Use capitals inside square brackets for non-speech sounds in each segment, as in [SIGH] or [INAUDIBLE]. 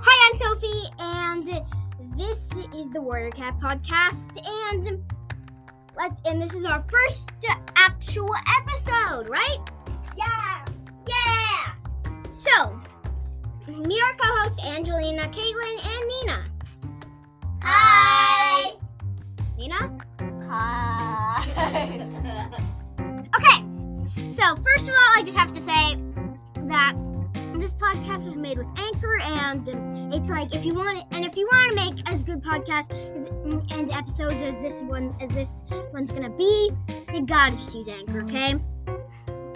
Hi, I'm Sophie, and this is the Warrior Cat podcast, and let's and this is our first actual episode, right? Yeah. Yeah. So, meet our co-hosts Angelina, Catelynn, and Niina. Hi. Niina. Hi. [LAUGHS] Okay. So first of all, I just have to say that this podcast is made with Anchor, and it's like if you want it, and if you want to make as good podcast as, and episodes as this one as this one's gonna be, you gotta just use Anchor, okay?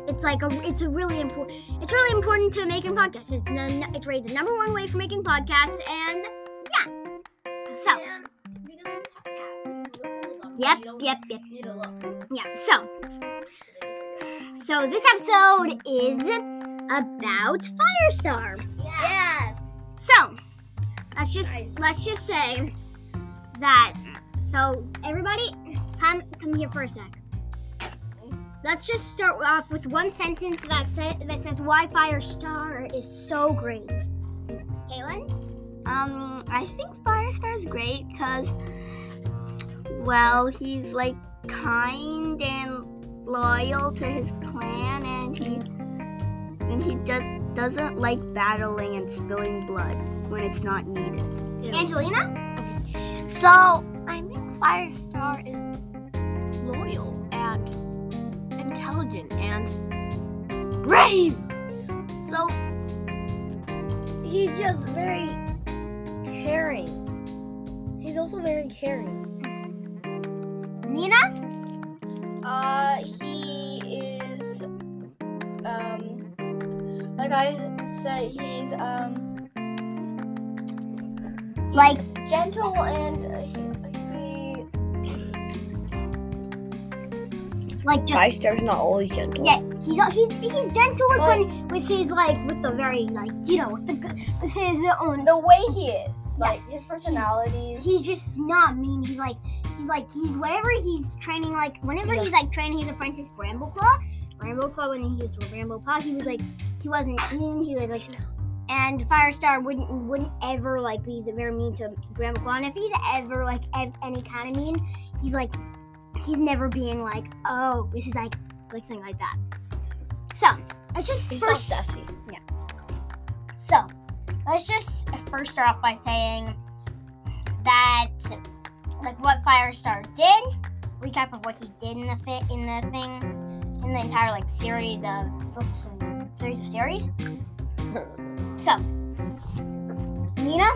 It's like a, it's a really important, it's really important to making podcasts. It's the, it's rated the number one way for making podcasts, and yeah. So, yep, yep, yep. You don't look. Yeah, so so this episode is about Firestar. Yes. So let's just Nice. let's just say that so everybody come come here for a sec. Let's just start off with one sentence that sa- that says why Firestar is so great. Catelynn? Um, I think Firestar's great because, well, he's like kind and loyal to his clan, and he and he just doesn't like battling and spilling blood when it's not needed. Angelina? So I think Firestar is loyal and intelligent and brave. So he's just very caring. He's also very caring. Niina? Uh, like I said, he's, um, Like gentle and uh, he, like just Firestar's not always gentle. Yeah, he's he's he's gentle with when with his like with the very like you know with the with his own. the way he is, like his personality is, He's just not mean. He's like he's like he's whenever he's training like whenever Yeah. he's like training his apprentice Brambleclaw, Brambleclaw when he was with Brambleclaw he was like he wasn't mean. He was like. And Firestar wouldn't wouldn't ever like be very mean to Brambleclaw. And if he's ever like ev- any kind of mean, he's like he's never being like, oh, this is like like something like that. So let's just he's first sassy. so, let's just first start off by saying that, like, what Firestar did. Recap of what he did in the fit in the thing, in the entire like series of books and series of series. So, Niina,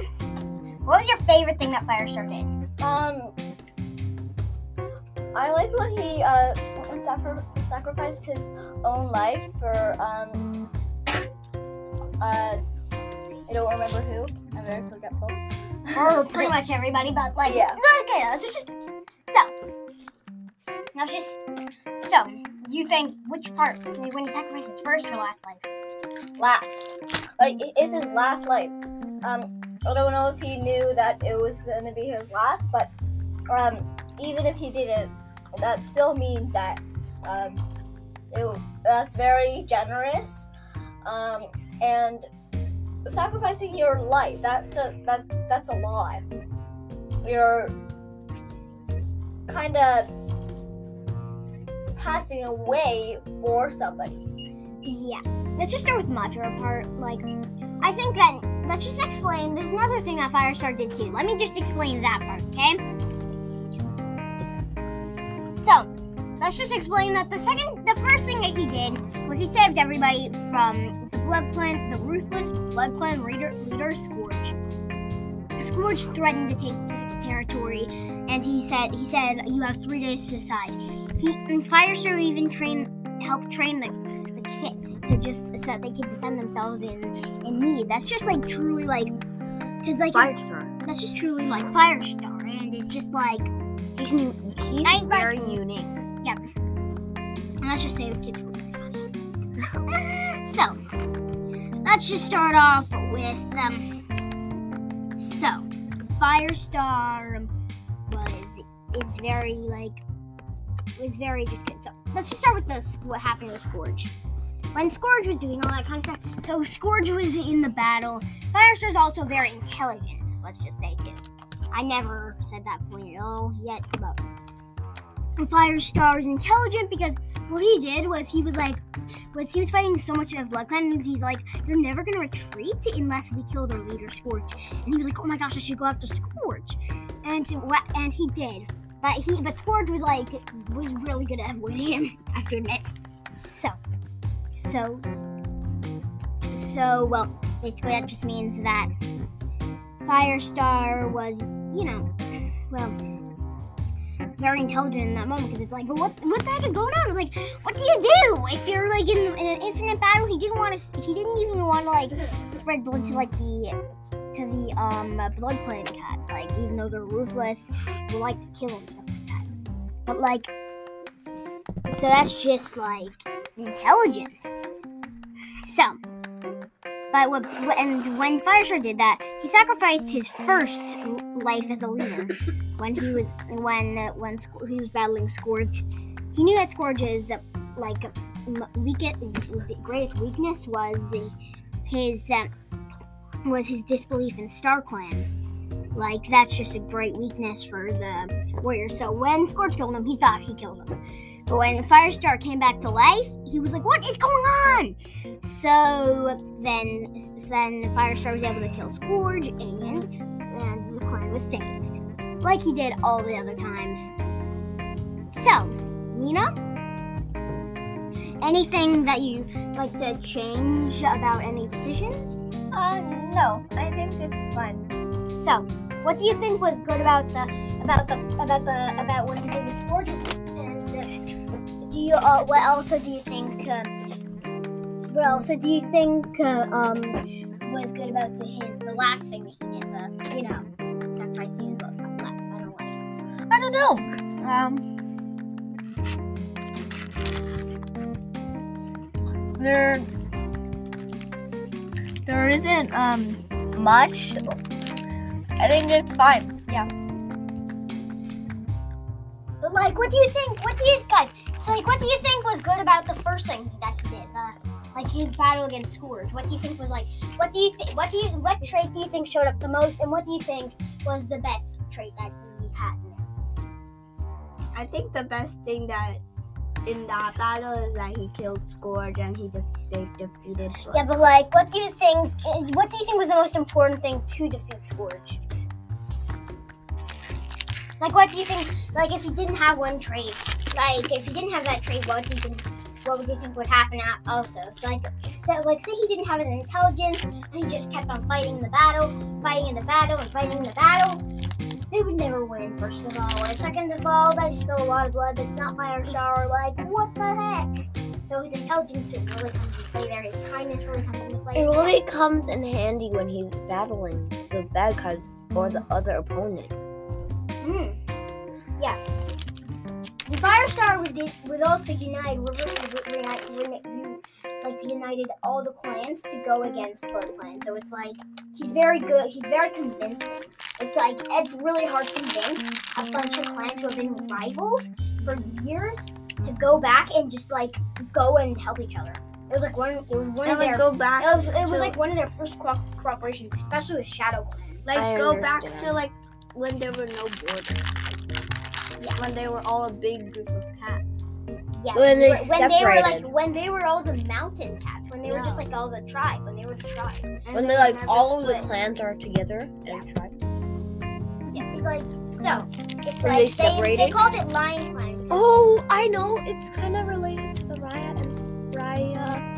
what was your favorite thing that Firestar did? Um, I liked when he uh sacri- sacrificed his own life for um uh I don't remember who. I'm very forgetful. For pretty much everybody, but like, Yeah. okay, let's just so. Let's just so. You think which part when he sacrificed his first or last life? Last, like it's his last life. Um, I don't know if he knew that it was gonna be his last, but um, even if he didn't, that still means that um, it, that's very generous. Um, and sacrificing your life that's a that that's a lot. You're kind of passing away for somebody. Yeah. Let's just start with my part. Like, I think that let's just explain. There's another thing that Firestar did too. Let me just explain that part, okay? So, let's just explain that the second, the first thing that he did was he saved everybody from the Blood Clan, the ruthless Blood Clan leader, leader Scourge. Scourge threatened to take territory, and he said, he said, you have three days to decide. He and Firestar even trained, helped train the the kits to just so that they could defend themselves in in need. That's just like truly like, cause like Firestar. that's just truly like Firestar, and it's just like, He's, u- he's I like- very unique. and let's just say the kids were very funny. [LAUGHS] so, let's just start off with um. So, Firestar was is very like was very just good. So let's just start with this. What happened with Scourge? when Scourge was doing all that kind of stuff. So Scourge was in the battle. Firestar's also very intelligent. Let's just say too. I never said that point at all yet, but Firestar is intelligent because what he did was he was like, was he was fighting so much of Blood Clan, and he's like, they're never gonna retreat unless we kill their leader Scourge. And he was like, oh my gosh, I should go after Scourge, and and he did. But he, but Scourge was like, was really good at avoiding him. I have to admit. So, so, so well, basically that just means that Firestar was, you know, well very intelligent in that moment because it's like, what what the heck is going on? It's like, what do you do if you're like in, in an infinite battle? He didn't want to. He didn't even want to like spread blood to like the to the um blood clan cats. Like even though they're ruthless, they like to kill and stuff like that. But like, so that's just like intelligent. So. But what, and when Firestar did that, he sacrificed his first life as a leader when he was when when he was battling Scourge. He knew that Scourge's like weakest, greatest weakness was the his uh, was his disbelief in Star Clan. Like that's just a great weakness for the warrior. So when Scourge killed him, he thought he killed him. But when Firestar came back to life, he was like, "What is going on?" So then, then Firestar was able to kill Scourge, and and the clan was saved like he did all the other times. So, Niina, anything that you like to change about any decisions? Uh, no, I think it's fine. So, what do you think was good about the about the about the about what he did with Scourge? And uh, do you uh, what also do you think? Uh, what also do you think uh, um was good about the his the last thing that he did? The you know sacrificing his life. I don't know. Um, there, there isn't um much. I think it's fine. Yeah. But like, what do you think? What do you guys? So like, what do you think was good about the first thing that he did? The, like his battle against Scourge. What do you think was like? What do you think? What do you? What trait do you think showed up the most? And what do you think was the best trait that he had? I think the best thing that in that battle is that he killed Scourge and he de- they defeated. Scourge. Yeah, but like, what do you think? What do you think was the most important thing to defeat Scourge? Like, what do you think? Like, if he didn't have one trait, like if he didn't have that trait, what do you think? What would you think would happen also? So like, so like, say he didn't have an intelligence and he just kept on fighting the battle, fighting in the battle, and fighting in the battle they would never win, first of all. And second of all, they spill a lot of blood that's not Firestar. Like, what the heck? So his intelligence really comes into play there. His kindness really comes into play. It really comes in handy when he's battling the bad guys or the other opponent. Hmm. Yeah. The Firestar was, was also united, like united all the clans to go against Blood Clan. So it's like he's very good. He's very convincing. It's like it's really hard to convince a bunch of clans who have been rivals for years to go back and just like go and help each other. It was like one. It was one and of their. go back. It was. It was like one of their first co- cooperations, especially with Shadow Clan. Like I go back to like when there were no borders. Yeah. When they were all a big group of cats. Yeah. When they when they were like when they were all the mountain cats. When they were just like all the tribe. When they were the tribe. And When they like all of the clans are together Yeah. Yeah. It's like so. It's When like they they, separated? they called it Lion Clan. Oh, I know. It's kind of related to the Raya and Raya.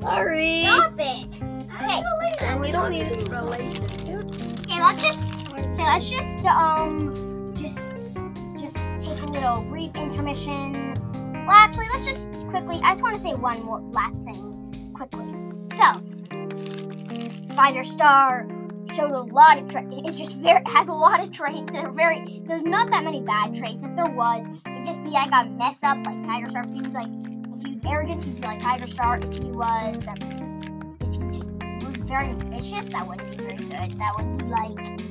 Sorry. Stop it. Okay. And we don't need relation. Okay, let's just okay, let's just um little brief intermission. Well, actually, let's just quickly. I just want to say one more last thing quickly. So, Firestar showed a lot of traits. It's just very [LAUGHS] has a lot of traits that are very. There's not that many bad traits. If there was, it'd just be like a mess up like Tiger Star. If he was like, if he was arrogant, he'd be like Tiger Star. If he was, um, if he just was very vicious, that wouldn't be very good. That would be like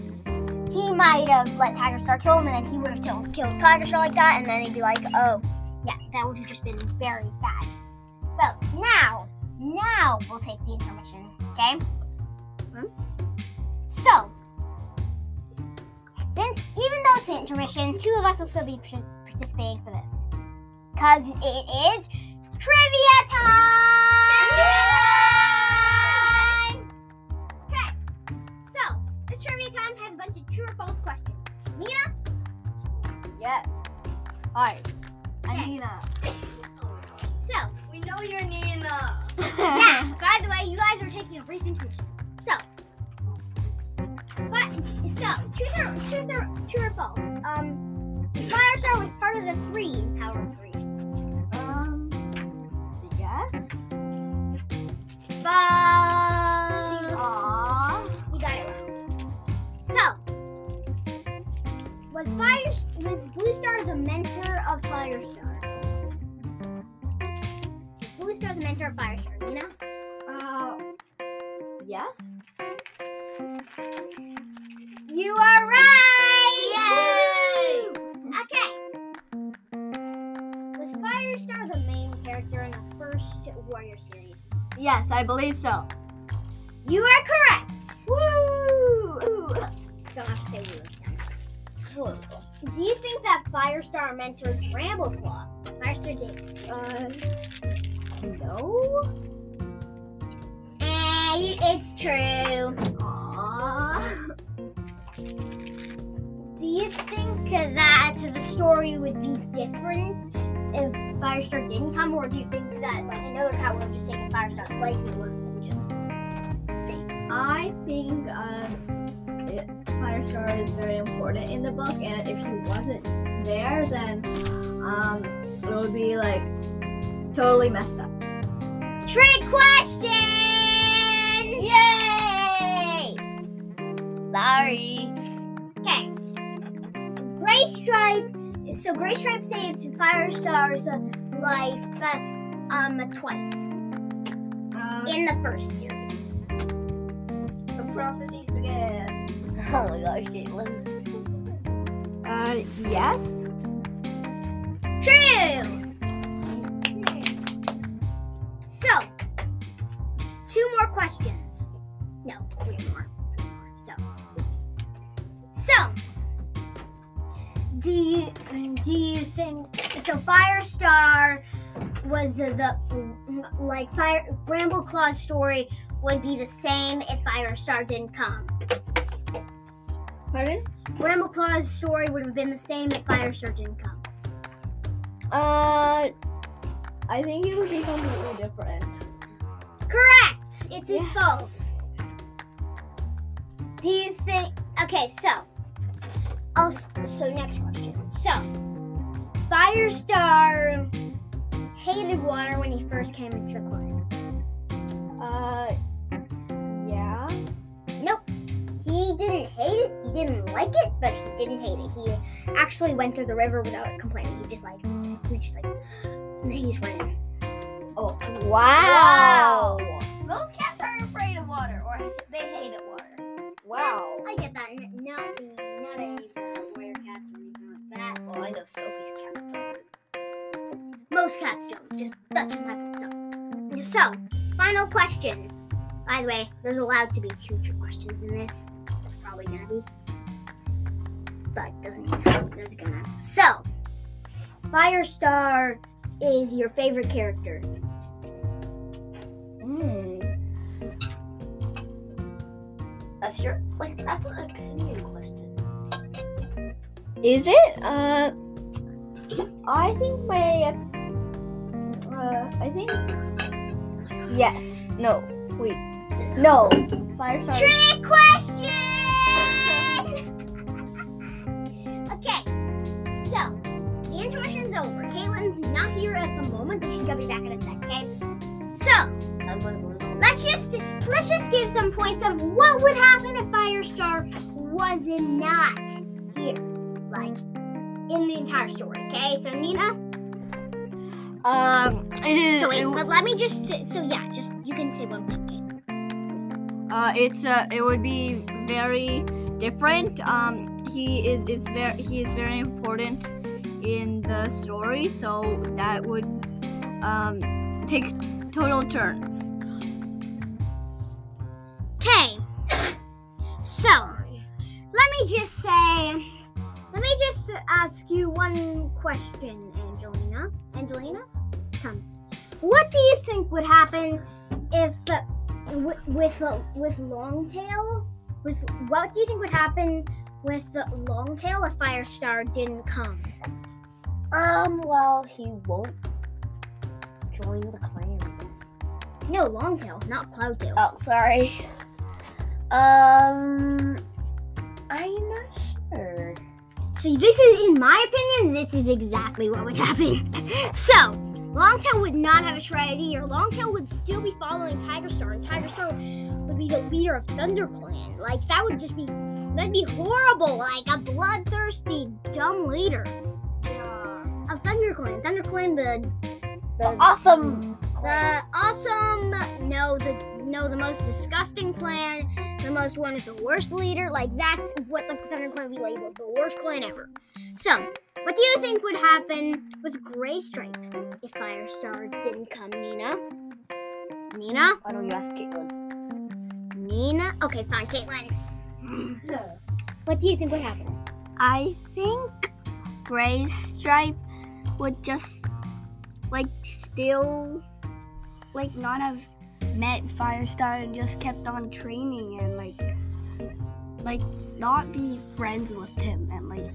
he might have let Tiger Star kill him, and then he would have killed, killed Tiger Star like that, and then he'd be like, oh, yeah, that would have just been very bad. Well, Now, now we'll take the intermission, okay? Hmm? So, since even though it's an intermission, two of us will still be par- participating for this. Because it is trivia time! Bunch of true or false questions. Niina, Yes. Hi. I'm Okay. Niina. [LAUGHS] so We know you're Niina. [LAUGHS] yeah, by the way, you guys are taking a brief intermission. So, but, so truth or, truth or, true or false? Um, Firestar was part of the three in Power of Three. Um. Yes. Star the mentor of Firestar? Was Blue Star the mentor of Firestar? You know? Uh. Yes. You are right! Yay! Okay. Was Firestar the main character in the first Warrior series? Yes, I believe so. You are correct! Woo! Don't have to say woo again. Do you think that Firestar mentored Brambleclaw? Firestar did. Uh. No. Eh, you- it's true. Aww. Do you think that the story would be different if Firestar didn't come, or do you think that like another cat would have just taken Firestar's place and would have just same? I think um, it, Firestar is very important in the book, and if he wasn't there, then um, it would be like totally messed up. Trick question! Yay! Sorry. Okay. Gray Stripe. So Gray Stripe saved Firestar's uh, life uh, um twice Um, in the first series. the began. Oh my gosh, Catelynn. Uh, yes. True. So, two more questions. No, three more. More. So, so, do you do you think so? Firestar was the, the like Fire Brambleclaw's story would be the same if Firestar didn't come. Pardon? Brambleclaw's story would have been the same if Fire didn't come. Uh, I think it would be completely different. Correct. It's false. Do you think? Okay, so. I'll, so next question. So, Firestar hated water when he first came into the clan. Uh, He didn't hate it. He didn't like it, but he didn't hate it. He actually went through the river without complaining. He just like he was just like he just went in. Oh, Wow. Most cats are afraid of water, or they hate it water. Wow. I get that. N- Not not a warrior cats or anything like that. Well, I know Sophie's cat doesn't. Most cats don't. Just that's just my point. So, final question. By the way, there's allowed to be two trick questions in this. Probably gonna be, but doesn't matter. There's gonna. So, Firestar is your favorite character. Mm. That's your like. That's an opinion question. Is it? Uh, I think my. Uh, I think. Yes. No. Wait. No. Firestar. Trick question. Not here at the moment, but she's gonna be back in a sec. Okay, so. I'm gonna go. Let's just let's just give some points of what would happen if Firestar was not here, like in the entire story. Okay, so Niina. Um, it is. So wait, it, but let me just. So yeah, just you can say one thing. uh, it's uh, it would be very different. Um, he is it's very he is very important in the story, so that would um take total turns. Okay. So, let me just say, let me just ask you one question, Angelina. Angelina, come. What do you think would happen if, uh, with with, uh, with? With what do you think would happen with the Longtail if Firestar didn't come? Um, well, he won't join the clan. No, Longtail, not Cloudtail. Oh, sorry. Um, I'm not sure. See, this is, in my opinion, this is exactly what would happen. [LAUGHS] so, Longtail would not have a strategy, or Longtail would still be following Tiger Star, and Tiger Star would be the leader of Thunder Clan. Like, that would just be, that'd be horrible. Like, a bloodthirsty, dumb leader of Thunder Clan. Thunder Clan, the, The awesome. the awesome, no, the, no, the most disgusting clan, the most one with the worst leader. Like, that's what the Thunder Clan would be labeled, the worst clan ever. So, what do you think would happen with Gray Stripe if Firestar didn't come, Niina? Niina? Why don't you ask Catelynn? Niina? Okay, fine, Catelynn. [CLEARS THROAT] What do you think would happen? I think Gray Stripe would just like still like not have met Firestar and just kept on training and like like not be friends with him and like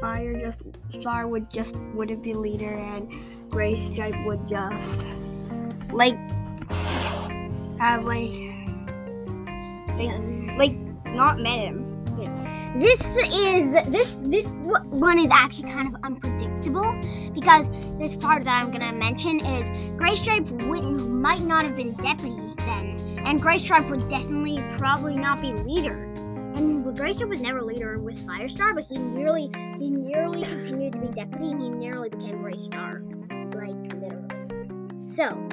Fire just Star would just wouldn't be leader and Gray Stripe would just like have like like, like not met him. This is this this one is actually kind of unpredictable because this part that I'm gonna mention is Gray Stripe wouldn't, might not have been deputy then, and Gray Stripe would definitely probably not be leader. And Gray Stripe was never leader with Firestar, but he nearly he nearly continued to be deputy, and he nearly became Gray like literally. So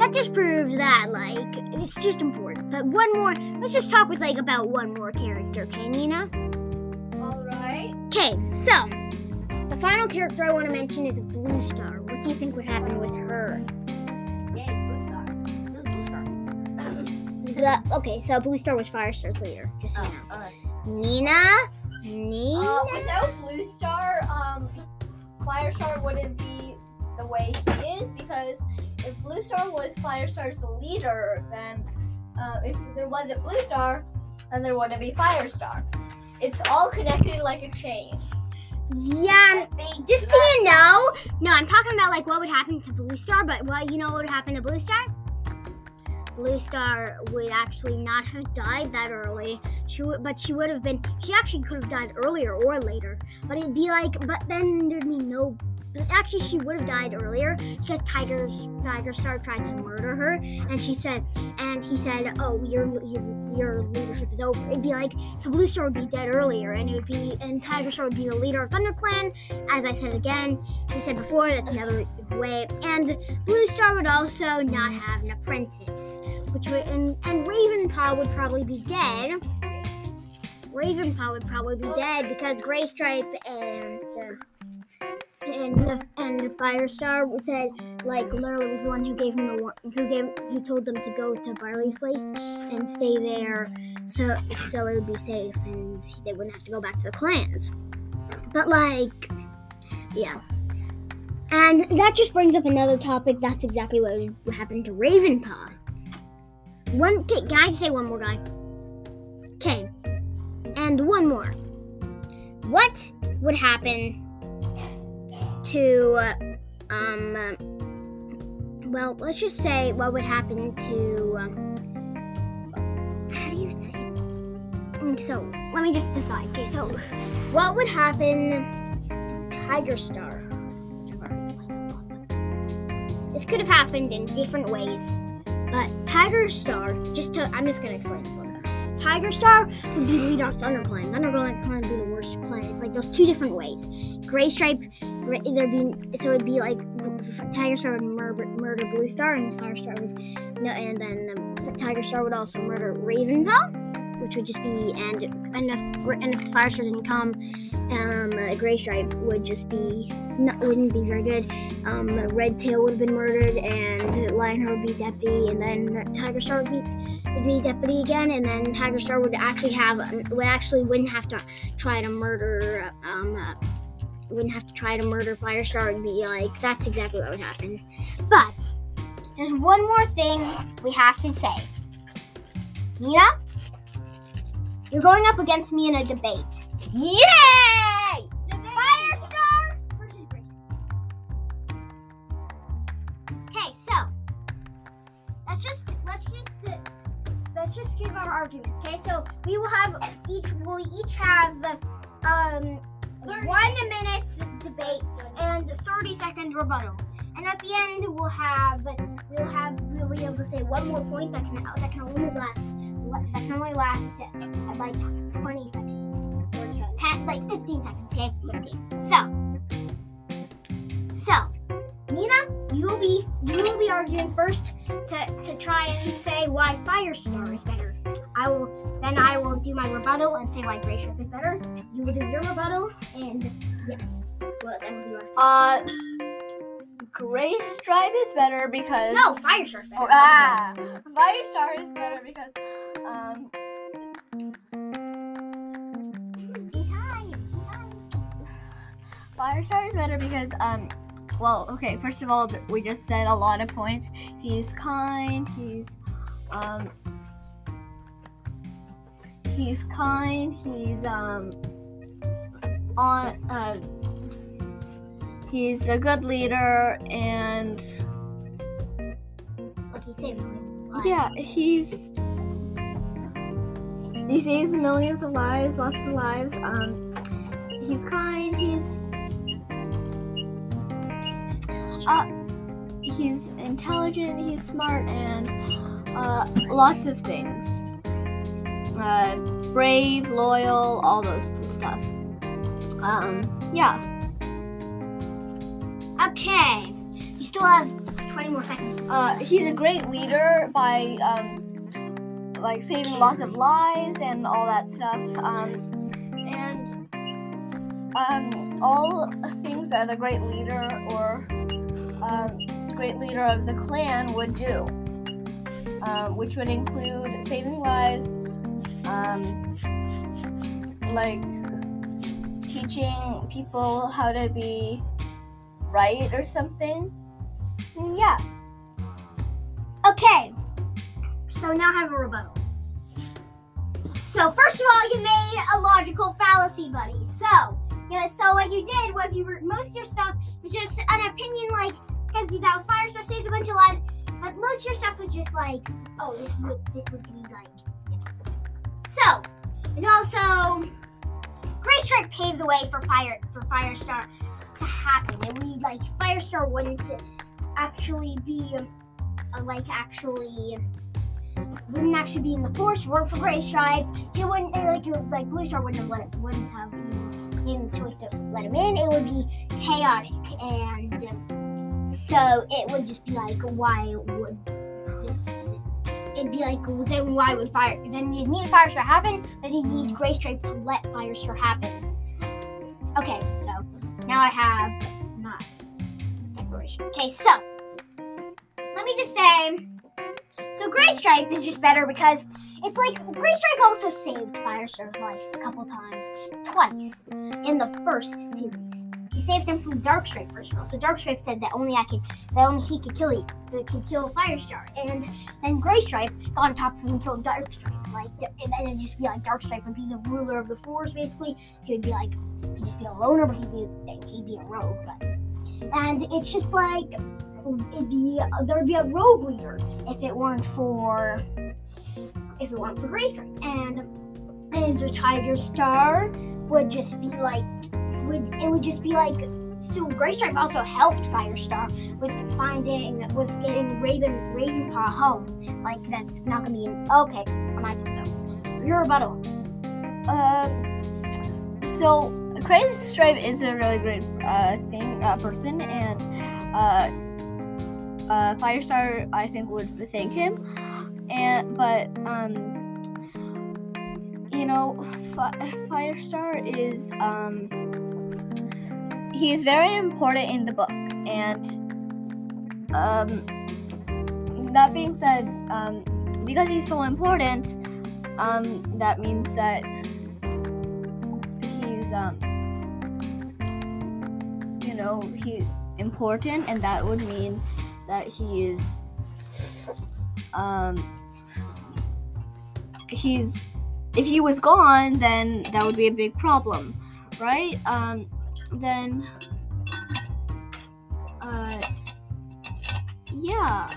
that just proves that like it's just important. But one more, let's just talk with like about one more character, okay, Niina? All right. Okay, so the final character I want to mention is Blue Star. What do you think would happen with her? Yay, Blue Star. Blue Star? [CLEARS THROAT] The, okay, so Blue Star was Firestar's leader. Just so you know. Oh, okay. Niina, Niina. Uh, without Blue Star, um, Firestar wouldn't be the way he is because if Blue Star was Firestar's leader, then uh, if there wasn't Blue Star, then there wouldn't be Firestar. It's all connected like a chain. yeah, just so you know, no, I'm talking about like what would happen to Blue Star, but what you know what would happen to Blue Star? Blue Star would actually not have died that early. She would, but she would have been. She actually could have died earlier or later. But it'd be like, but then there'd be no. Actually, she would have died earlier because Tiger's Tiger Star tried to murder her, and she said, and he said, "Oh, your your, your leadership is over." It'd be like, so Blue Star would be dead earlier, and it would be, and Tiger Star would be the leader of Thunder Clan. As I said again, I said before, that's another way. And Blue Star would also not have an apprentice, which would, and and Ravenpaw would probably be dead. Ravenpaw would probably be dead because Gray Stripe and. Uh, and and the Firestar said like literally was the one who gave him the who gave who told them to go to Barley's place and stay there so so it would be safe and they wouldn't have to go back to the clans. But like yeah. And that just brings up another topic. That's exactly what would happen to Ravenpaw. One, can I say one more guy? Okay, and one more. What would happen to um well let's just say what would happen to um, how do you say? Mm, so let me just decide okay so what would happen tiger star this could have happened in different ways but tiger star just to i'm just gonna explain this one Tiger Star would be the leader of Thunder Clan. Thunder Clan would be the worst clan. It's like those two different ways. Gray Stripe, there'd be so it'd be like Tiger Star would murder, murder Blue Star, and Fire Star would no, and then um, Tiger Star would also murder Ravenpaw, which would just be and and if and if Firestar didn't come, um, Gray Stripe would just be not wouldn't be very good. Um, Red Tail would have been murdered, and Lionheart would be deputy, and then Tiger Star would be would be deputy again, and then Tiger Star would actually have would actually wouldn't have to try to murder um. Uh, wouldn't have to try to murder Firestar and be like, that's exactly what would happen. But there's one more thing we have to say. Niina, you're going up against me in a debate. Yay! Firestar versus Gray. Okay, so let's just let's just let's just give our arguments. Okay, so we will have each we'll each have um one minute's debate and 30 second rebuttal. And at the end we'll have we'll have we'll be able to say one more point that can that can only last that can only last like 20 seconds or 10 like 15 seconds. Okay, 15. So so Niina, you will be you will be arguing first to to try and say why Firestar is better. I will then I will do my rebuttal and say why Gray Stripe is better. You will do your rebuttal and yes, well then we'll do our Uh, Gray Stripe is better because no Firestar is better. Oh, ah, Firestar is better because um Wasting time, wasting time. Firestar is better because um well okay first of all we just said a lot of points. He's kind. He's um he's kind. He's um on uh he's a good leader and Like he saved life. Yeah, he's he saves millions of lives, lots of lives. Um, he's kind. He's uh, he's intelligent. He's smart, and uh, lots of things. Uh, brave, loyal, all those stuff. Um, yeah. Okay. He still has 20 more seconds. Uh, he's a great leader by um, like saving lots of lives and all that stuff. Um, and um, all things that a great leader or um, great leader of the clan would do, um, which would include saving lives, um, like teaching people how to be right or something. Yeah. Okay. So now I have a rebuttal. So first of all, you made a logical fallacy, buddy. So, yeah, so what you did was you were most of your stuff was just an opinion, like because that Firestar saved a bunch of lives, but most of your stuff was just like, oh, this would this would be. So, and also, Gray Stripe paved the way for Fire for Firestar to happen. It would like Firestar wouldn't actually be uh, like actually wouldn't actually be in the force work for Gray Stripe. He wouldn't like it- like Blue Star wouldn't have let wouldn't have even given the choice to let him in. It would be chaotic and so it would just be like why would this it'd be like then why would fire then you'd need Firestar happen, then you'd need mm. Gray Stripe to let fire Firestar happen. Okay, so now I have my declaration. Okay, so let me just say so Gray Stripe is just better because it's like Gray Stripe also saved Firestar's life a couple times, twice in the first series. Saved him from Darkstripe first of all. So Darkstripe said that only I could, that only he could kill you, that could kill Firestar. And then Graystripe got on top of him and killed Darkstripe. Like, and then it'd just be like Darkstripe would be the ruler of the Force. Basically, he would be like, he'd just be a loner, but he'd be, he'd be a rogue. But, and it's just like it'd be there'd be a rogue leader if it weren't for if it weren't for Graystripe. And and the Tiger Star would just be like would it would just be like still Gray Stripe also helped Firestar with finding with getting Raven Ravenpaw home. Like that's not gonna be in okay, I'm not so your rebuttal. Um, so Crazy Stripe is a really great uh, thing uh, person, and uh, uh, Firestar I think would thank him. And but um, you know Fi- Firestar is um he is very important in the book, and um that being said, um because he's so important, um that means that he's um you know he's important, and that would mean that he is um he's if he was gone then that would be a big problem right? Um then uh yeah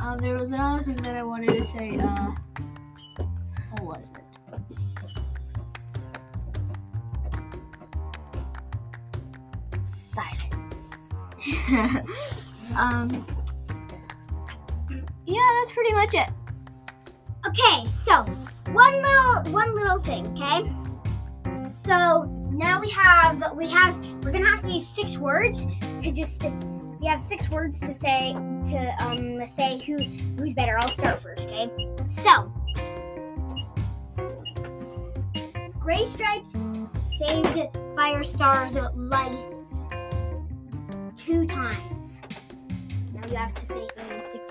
um there was another thing that i wanted to say uh what was it Silence. [LAUGHS] um yeah that's pretty much it Okay, so one little one little thing, okay? So now we have we have we're gonna have to use six words to just we have six words to say to um say who who's better. I'll start first, okay? So Gray Stripes saved Firestar's life two times. Now you have to say something in. Something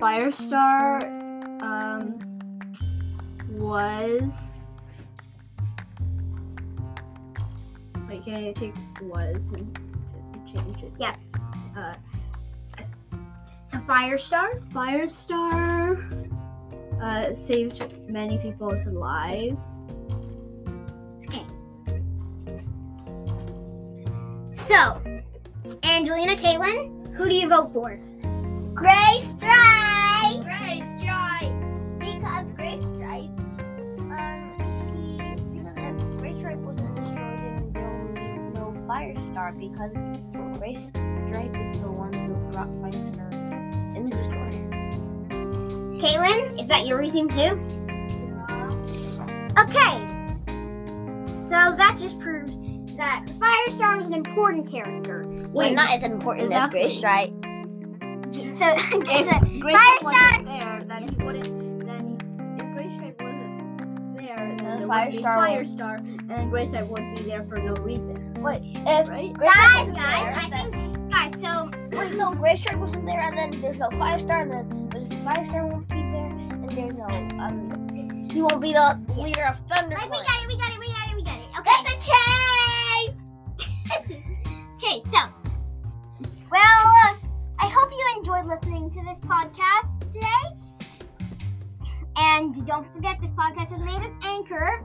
Firestar um, was. Wait, can I take was and change it? Yes. Uh, So Firestar. Firestar uh, saved many people's lives. Okay. So, Angelina, Catelynn, who do you vote for? Gray Firestar because Gray Stripe is the one who brought Firestar in the story. Catelynn, is that your reason too? Okay. So that just proves that Firestar was an important character. Well, not as important as Gray Stripe. So, If Grace Firestar- wasn't there, then he wouldn't. Then if Gray Stripe wasn't there, then Then there would be Firestar Firestar, and then Gray Stripe would be there for no reason, Wait, if right? Guys, wasn't guys, there, I then- think, guys, so Wait, so Gray Stripe wasn't there, and then there's no Firestar, and then there's Firestar won't be there, and there's no um, he won't be the leader of Thunder. like we got it, we got it, we got it, we got it. Okay. That's okay. [LAUGHS] Okay, so, well, uh, I hope you enjoyed listening to this podcast today. And don't forget, this podcast is made with Anchor.